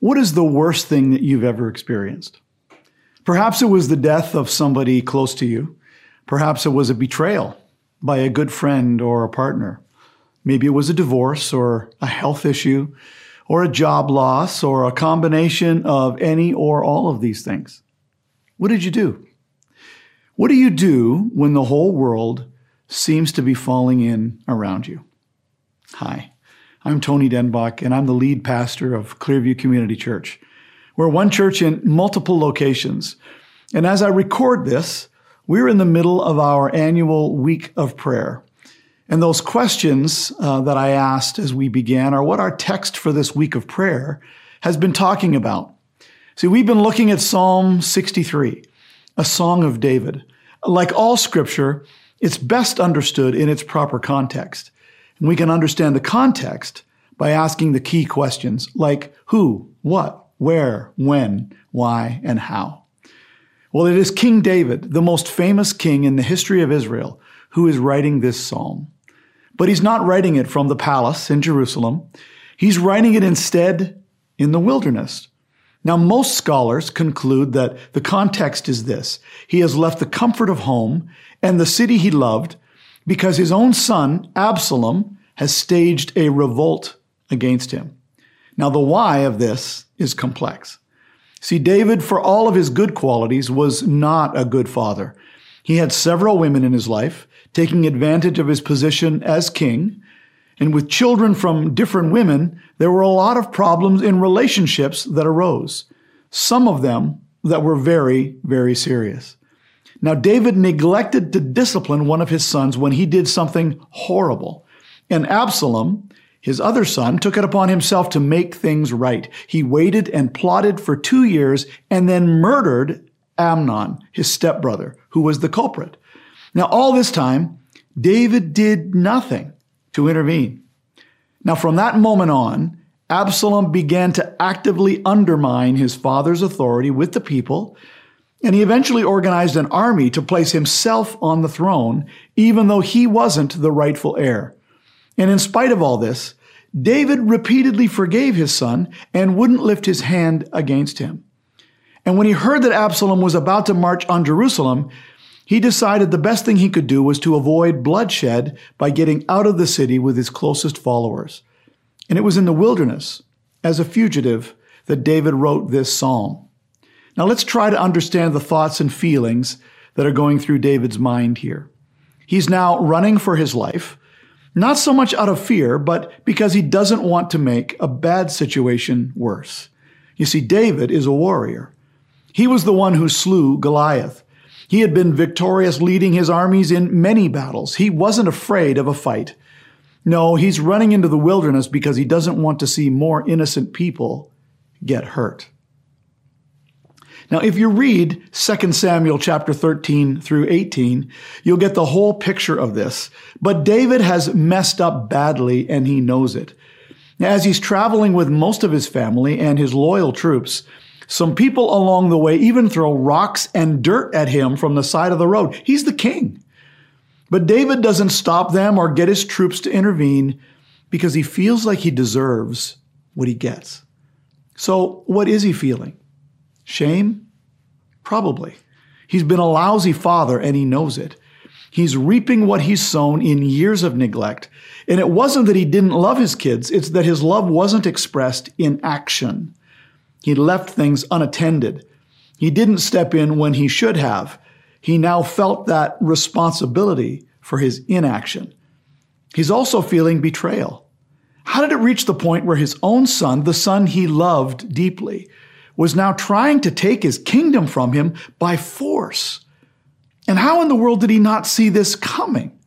What is the worst thing that you've ever experienced? Perhaps it was the death of somebody close to you. Perhaps it was a betrayal by a good friend or a partner. Maybe it was a divorce or a health issue or a job loss or a combination of any or all of these things. What did you do? What do you do when the whole world seems to be falling in around you? Hi, I'm Tony Denbach, and I'm the lead pastor of Clearview Community Church. We're one church in multiple locations. And as I record this, we're in the middle of our annual week of prayer. And those questions uh, that I asked as we began are what our text for this week of prayer has been talking about. See, we've been looking at Psalm 63, a song of David. Like all scripture, it's best understood in its proper context. And we can understand the context by asking the key questions like who, what, where, when, why, and how. Well, it is King David, the most famous king in the history of Israel, who is writing this psalm. But he's not writing it from the palace in Jerusalem. He's writing it instead in the wilderness. Now, most scholars conclude that the context is this. He has left the comfort of home and the city he loved because his own son, Absalom, has staged a revolt against him. Now, the why of this is complex. See, David, for all of his good qualities, was not a good father. He had several women in his life, taking advantage of his position as king. And with children from different women, there were a lot of problems in relationships that arose. Some of them that were very, very serious. Now, David neglected to discipline one of his sons when he did something horrible. And Absalom, his other son, took it upon himself to make things right. He waited and plotted for two years and then murdered Amnon, his stepbrother, who was the culprit. Now, all this time, David did nothing to intervene. Now, from that moment on, Absalom began to actively undermine his father's authority with the people, and he eventually organized an army to place himself on the throne, even though he wasn't the rightful heir. And in spite of all this, David repeatedly forgave his son and wouldn't lift his hand against him. And when he heard that Absalom was about to march on Jerusalem, he decided the best thing he could do was to avoid bloodshed by getting out of the city with his closest followers. And it was in the wilderness, as a fugitive, that David wrote this psalm. Now let's try to understand the thoughts and feelings that are going through David's mind here. He's now running for his life. Not so much out of fear, but because he doesn't want to make a bad situation worse. You see, David is a warrior. He was the one who slew Goliath. He had been victorious leading his armies in many battles. He wasn't afraid of a fight. No, he's running into the wilderness because he doesn't want to see more innocent people get hurt. Now, if you read 2 Samuel chapter 13 through 18, you'll get the whole picture of this. But David has messed up badly and he knows it. As he's traveling with most of his family and his loyal troops, some people along the way even throw rocks and dirt at him from the side of the road. He's the king. But David doesn't stop them or get his troops to intervene because he feels like he deserves what he gets. So, what is he feeling? Shame? Probably. He's been a lousy father and he knows it. He's reaping what he's sown in years of neglect. And it wasn't that he didn't love his kids, it's that his love wasn't expressed in action. He left things unattended. He didn't step in when he should have. He now felt that responsibility for his inaction. He's also feeling betrayal. How did it reach the point where his own son, the son he loved deeply, was now trying to take his kingdom from him by force. And how in the world did he not see this coming?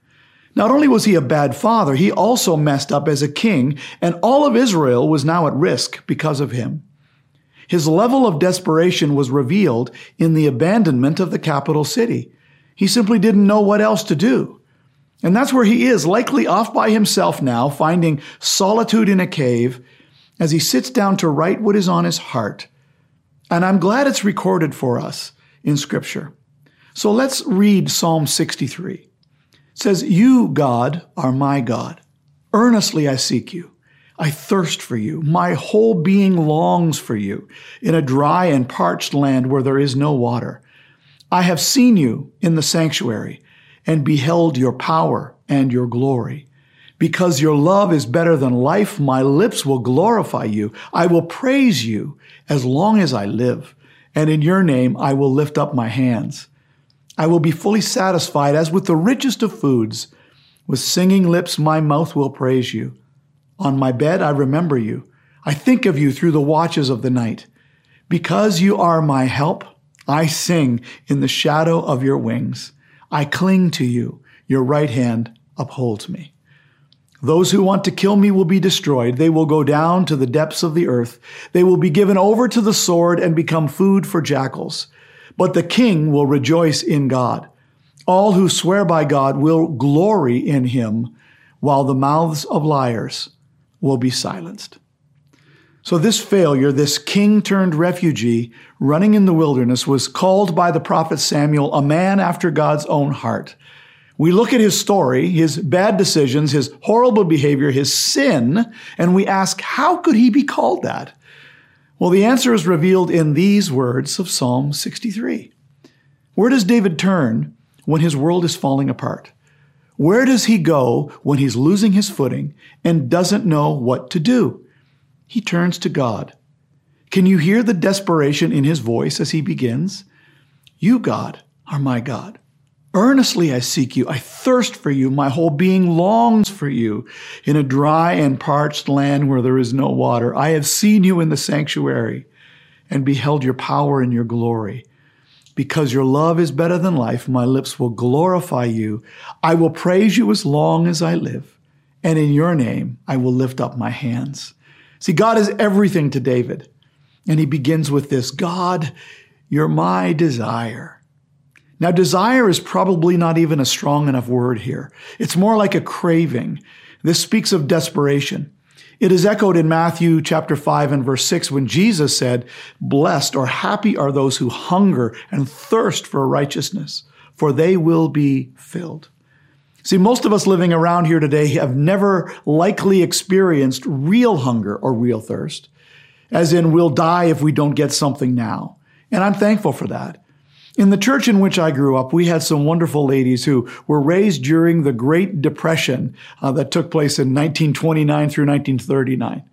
Not only was he a bad father, he also messed up as a king, and all of Israel was now at risk because of him. His level of desperation was revealed in the abandonment of the capital city. He simply didn't know what else to do. And that's where he is, likely off by himself now, finding solitude in a cave as he sits down to write what is on his heart and I'm glad it's recorded for us in Scripture. So let's read Psalm 63. It says, You, God, are my God. Earnestly I seek you. I thirst for you. My whole being longs for you in a dry and parched land where there is no water. I have seen you in the sanctuary and beheld your power and your glory. Because your love is better than life, my lips will glorify you. I will praise you as long as I live. And in your name, I will lift up my hands. I will be fully satisfied as with the richest of foods. With singing lips, my mouth will praise you. On my bed, I remember you. I think of you through the watches of the night. Because you are my help, I sing in the shadow of your wings. I cling to you. Your right hand upholds me. Those who want to kill me will be destroyed. They will go down to the depths of the earth. They will be given over to the sword and become food for jackals. But the king will rejoice in God. All who swear by God will glory in him, while the mouths of liars will be silenced. So, this failure, this king turned refugee running in the wilderness, was called by the prophet Samuel a man after God's own heart. We look at his story, his bad decisions, his horrible behavior, his sin, and we ask, how could he be called that? Well, the answer is revealed in these words of Psalm 63. Where does David turn when his world is falling apart? Where does he go when he's losing his footing and doesn't know what to do? he turns to God. Can you hear the desperation in his voice as he begins? You, God, are my God. Earnestly I seek you. I thirst for you. My whole being longs for you in a dry and parched land where there is no water. I have seen you in the sanctuary and beheld your power and your glory. Because your love is better than life, my lips will glorify you. I will praise you as long as I live. And in your name, I will lift up my hands. See, God is everything to David. And he begins with this God, you're my desire. Now, desire is probably not even a strong enough word here. It's more like a craving. This speaks of desperation. It is echoed in Matthew chapter 5 and verse 6 when Jesus said, Blessed or happy are those who hunger and thirst for righteousness, for they will be filled. See, most of us living around here today have never likely experienced real hunger or real thirst, as in we'll die if we don't get something now. And I'm thankful for that. In the church in which I grew up, we had some wonderful ladies who were raised during the Great Depression uh, that took place in 1929 through 1939.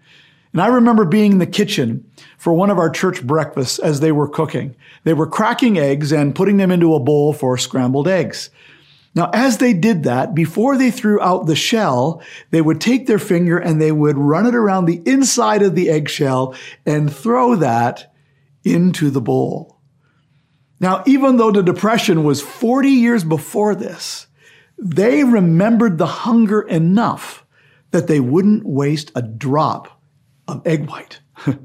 And I remember being in the kitchen for one of our church breakfasts as they were cooking. They were cracking eggs and putting them into a bowl for scrambled eggs. Now, as they did that, before they threw out the shell, they would take their finger and they would run it around the inside of the eggshell and throw that into the bowl. Now, even though the depression was 40 years before this, they remembered the hunger enough that they wouldn't waste a drop of egg white.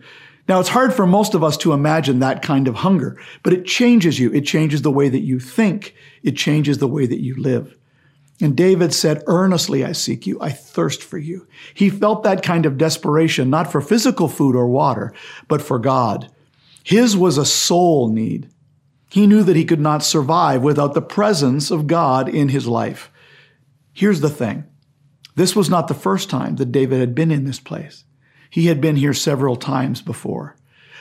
Now, it's hard for most of us to imagine that kind of hunger, but it changes you. It changes the way that you think. It changes the way that you live. And David said, Earnestly I seek you. I thirst for you. He felt that kind of desperation, not for physical food or water, but for God. His was a soul need. He knew that he could not survive without the presence of God in his life. Here's the thing. This was not the first time that David had been in this place. He had been here several times before,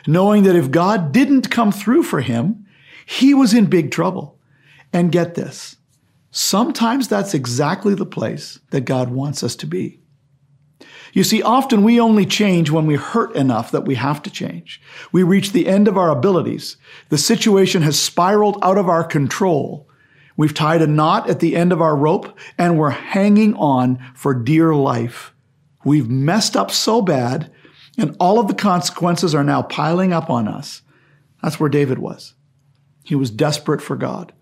knowing that if God didn't come through for him, he was in big trouble. And get this, sometimes that's exactly the place that God wants us to be. You see, often we only change when we hurt enough that we have to change. We reach the end of our abilities. The situation has spiraled out of our control. We've tied a knot at the end of our rope and we're hanging on for dear life. We've messed up so bad, and all of the consequences are now piling up on us. That's where David was. He was desperate for God.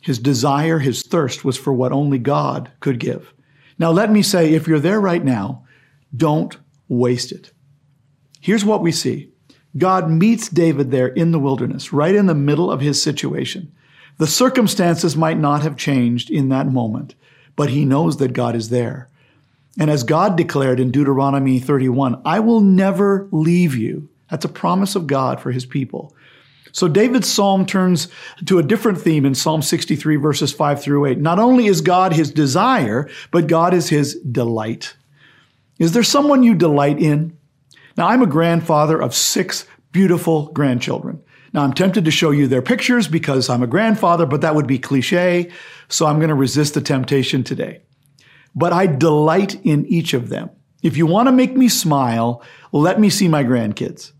His desire, his thirst was for what only God could give. Now, let me say, if you're there right now, don't waste it. Here's what we see God meets David there in the wilderness, right in the middle of his situation. The circumstances might not have changed in that moment, but he knows that God is there. And as God declared in Deuteronomy 31, I will never leave you. That's a promise of God for his people. So David's psalm turns to a different theme in Psalm 63 verses 5 through 8. Not only is God his desire, but God is his delight. Is there someone you delight in? Now, I'm a grandfather of six beautiful grandchildren. Now, I'm tempted to show you their pictures because I'm a grandfather, but that would be cliche. So I'm going to resist the temptation today. But I delight in each of them. If you want to make me smile, let me see my grandkids.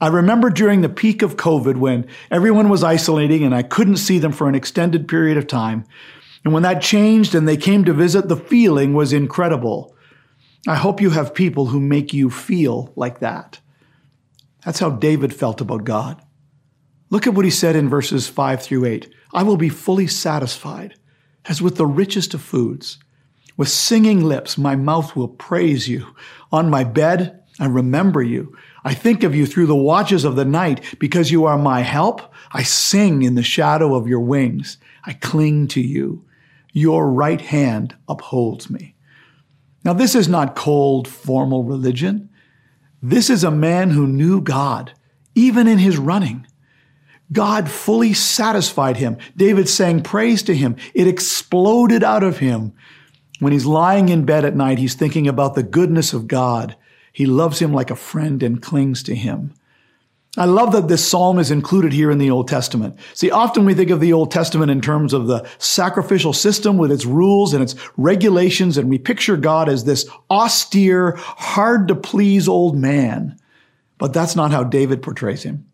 I remember during the peak of COVID when everyone was isolating and I couldn't see them for an extended period of time. And when that changed and they came to visit, the feeling was incredible. I hope you have people who make you feel like that. That's how David felt about God. Look at what he said in verses 5 through 8. I will be fully satisfied as with the richest of foods. With singing lips, my mouth will praise you. On my bed, I remember you. I think of you through the watches of the night because you are my help. I sing in the shadow of your wings. I cling to you. Your right hand upholds me. Now, this is not cold, formal religion. This is a man who knew God, even in his running. God fully satisfied him. David sang praise to him. It exploded out of him. When he's lying in bed at night, he's thinking about the goodness of God he loves him like a friend and clings to him. I love that this psalm is included here in the Old Testament. See, often we think of the Old Testament in terms of the sacrificial system with its rules and its regulations, and we picture God as this austere, hard to please old man. But that's not how David portrays him.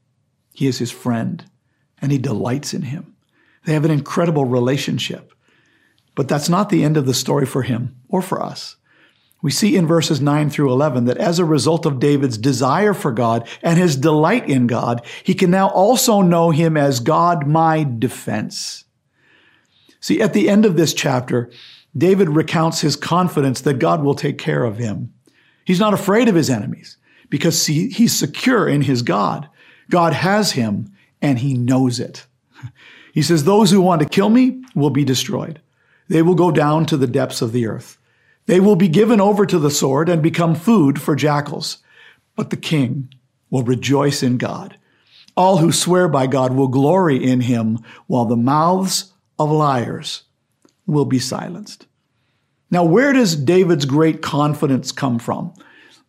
He is his friend, and he delights in him. They have an incredible relationship. But that's not the end of the story for him or for us. We see in verses 9 through 11 that as a result of David's desire for God and his delight in God, he can now also know him as God, my defense. See, at the end of this chapter, David recounts his confidence that God will take care of him. He's not afraid of his enemies because he, he's secure in his God. God has him and he knows it. He says, Those who want to kill me will be destroyed. They will go down to the depths of the earth. They will be given over to the sword and become food for jackals. But the king will rejoice in God. All who swear by God will glory in him, while the mouths of liars will be silenced. Now, where does David's great confidence come from?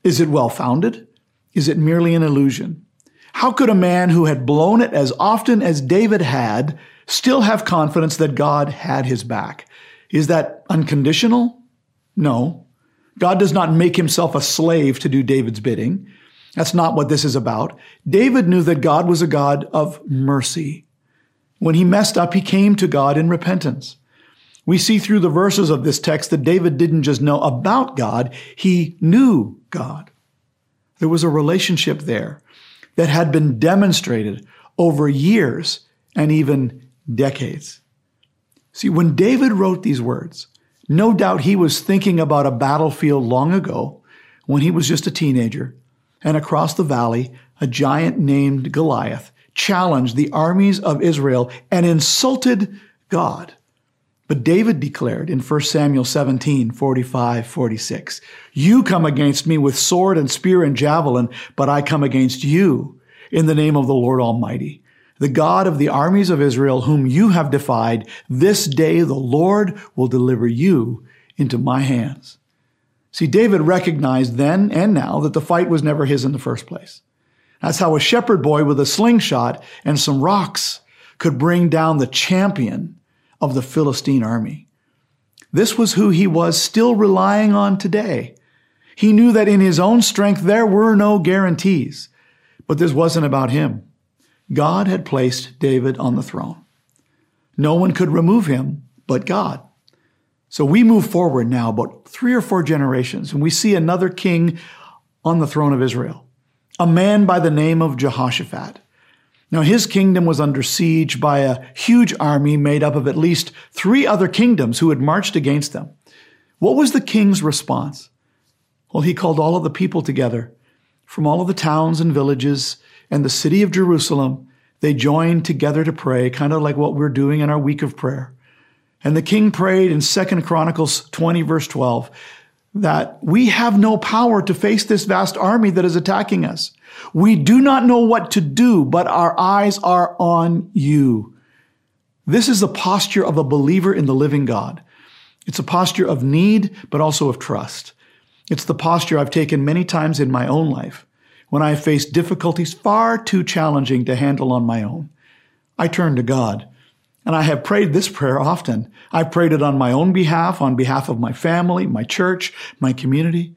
Is it well founded? Is it merely an illusion? How could a man who had blown it as often as David had still have confidence that God had his back? Is that unconditional no. God does not make himself a slave to do David's bidding. That's not what this is about. David knew that God was a God of mercy. When he messed up, he came to God in repentance. We see through the verses of this text that David didn't just know about God, he knew God. There was a relationship there that had been demonstrated over years and even decades. See, when David wrote these words, no doubt he was thinking about a battlefield long ago when he was just a teenager, and across the valley, a giant named Goliath challenged the armies of Israel and insulted God. But David declared in 1 Samuel 17, 45, 46, You come against me with sword and spear and javelin, but I come against you in the name of the Lord Almighty the God of the armies of Israel, whom you have defied, this day the Lord will deliver you into my hands. See, David recognized then and now that the fight was never his in the first place. That's how a shepherd boy with a slingshot and some rocks could bring down the champion of the Philistine army. This was who he was still relying on today. He knew that in his own strength there were no guarantees, but this wasn't about him. God had placed David on the throne. No one could remove him but God. So we move forward now about three or four generations, and we see another king on the throne of Israel, a man by the name of Jehoshaphat. Now, his kingdom was under siege by a huge army made up of at least three other kingdoms who had marched against them. What was the king's response? Well, he called all of the people together from all of the towns and villages and the city of Jerusalem, they joined together to pray, kind of like what we're doing in our week of prayer. And the king prayed in Second Chronicles 20, verse 12, that we have no power to face this vast army that is attacking us. We do not know what to do, but our eyes are on you. This is the posture of a believer in the living God. It's a posture of need, but also of trust. It's the posture I've taken many times in my own life when I faced difficulties far too challenging to handle on my own. I turn to God, and I have prayed this prayer often. I've prayed it on my own behalf, on behalf of my family, my church, my community.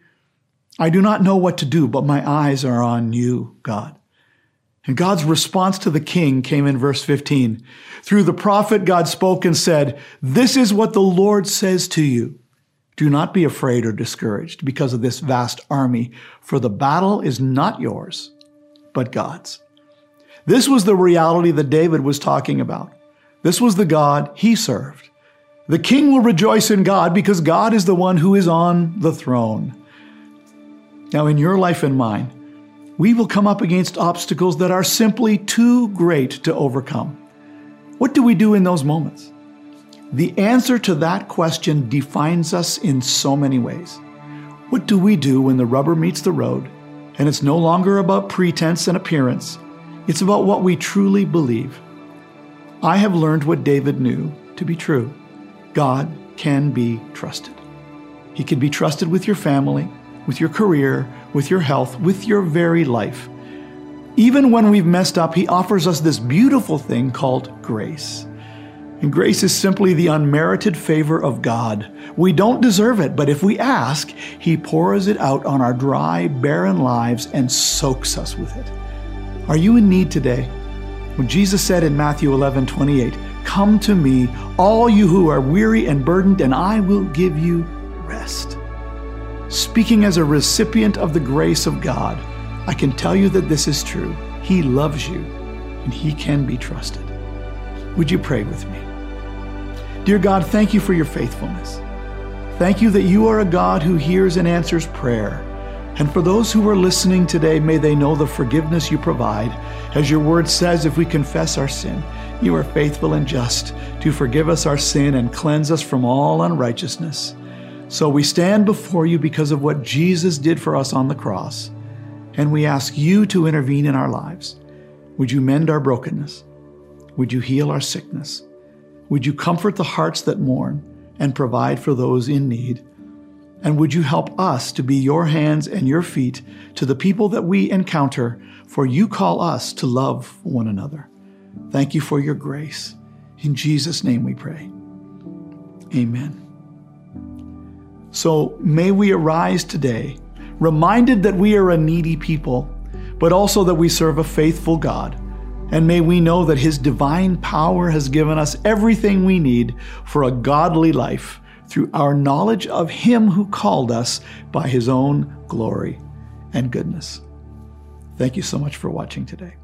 I do not know what to do, but my eyes are on you, God. And God's response to the king came in verse 15. Through the prophet, God spoke and said, This is what the Lord says to you. Do not be afraid or discouraged because of this vast army, for the battle is not yours, but God's. This was the reality that David was talking about. This was the God he served. The king will rejoice in God because God is the one who is on the throne. Now, in your life and mine, we will come up against obstacles that are simply too great to overcome. What do we do in those moments? The answer to that question defines us in so many ways. What do we do when the rubber meets the road and it's no longer about pretense and appearance? It's about what we truly believe. I have learned what David knew to be true God can be trusted. He can be trusted with your family, with your career, with your health, with your very life. Even when we've messed up, He offers us this beautiful thing called grace. And grace is simply the unmerited favor of God. We don't deserve it, but if we ask, He pours it out on our dry, barren lives and soaks us with it. Are you in need today? When Jesus said in Matthew 11 28, Come to me, all you who are weary and burdened, and I will give you rest. Speaking as a recipient of the grace of God, I can tell you that this is true. He loves you, and He can be trusted. Would you pray with me? Dear God, thank you for your faithfulness. Thank you that you are a God who hears and answers prayer. And for those who are listening today, may they know the forgiveness you provide. As your word says, if we confess our sin, you are faithful and just to forgive us our sin and cleanse us from all unrighteousness. So we stand before you because of what Jesus did for us on the cross, and we ask you to intervene in our lives. Would you mend our brokenness? Would you heal our sickness? Would you comfort the hearts that mourn and provide for those in need? And would you help us to be your hands and your feet to the people that we encounter, for you call us to love one another. Thank you for your grace. In Jesus' name we pray. Amen. So may we arise today, reminded that we are a needy people, but also that we serve a faithful God and may we know that His divine power has given us everything we need for a godly life through our knowledge of Him who called us by His own glory and goodness. Thank you so much for watching today.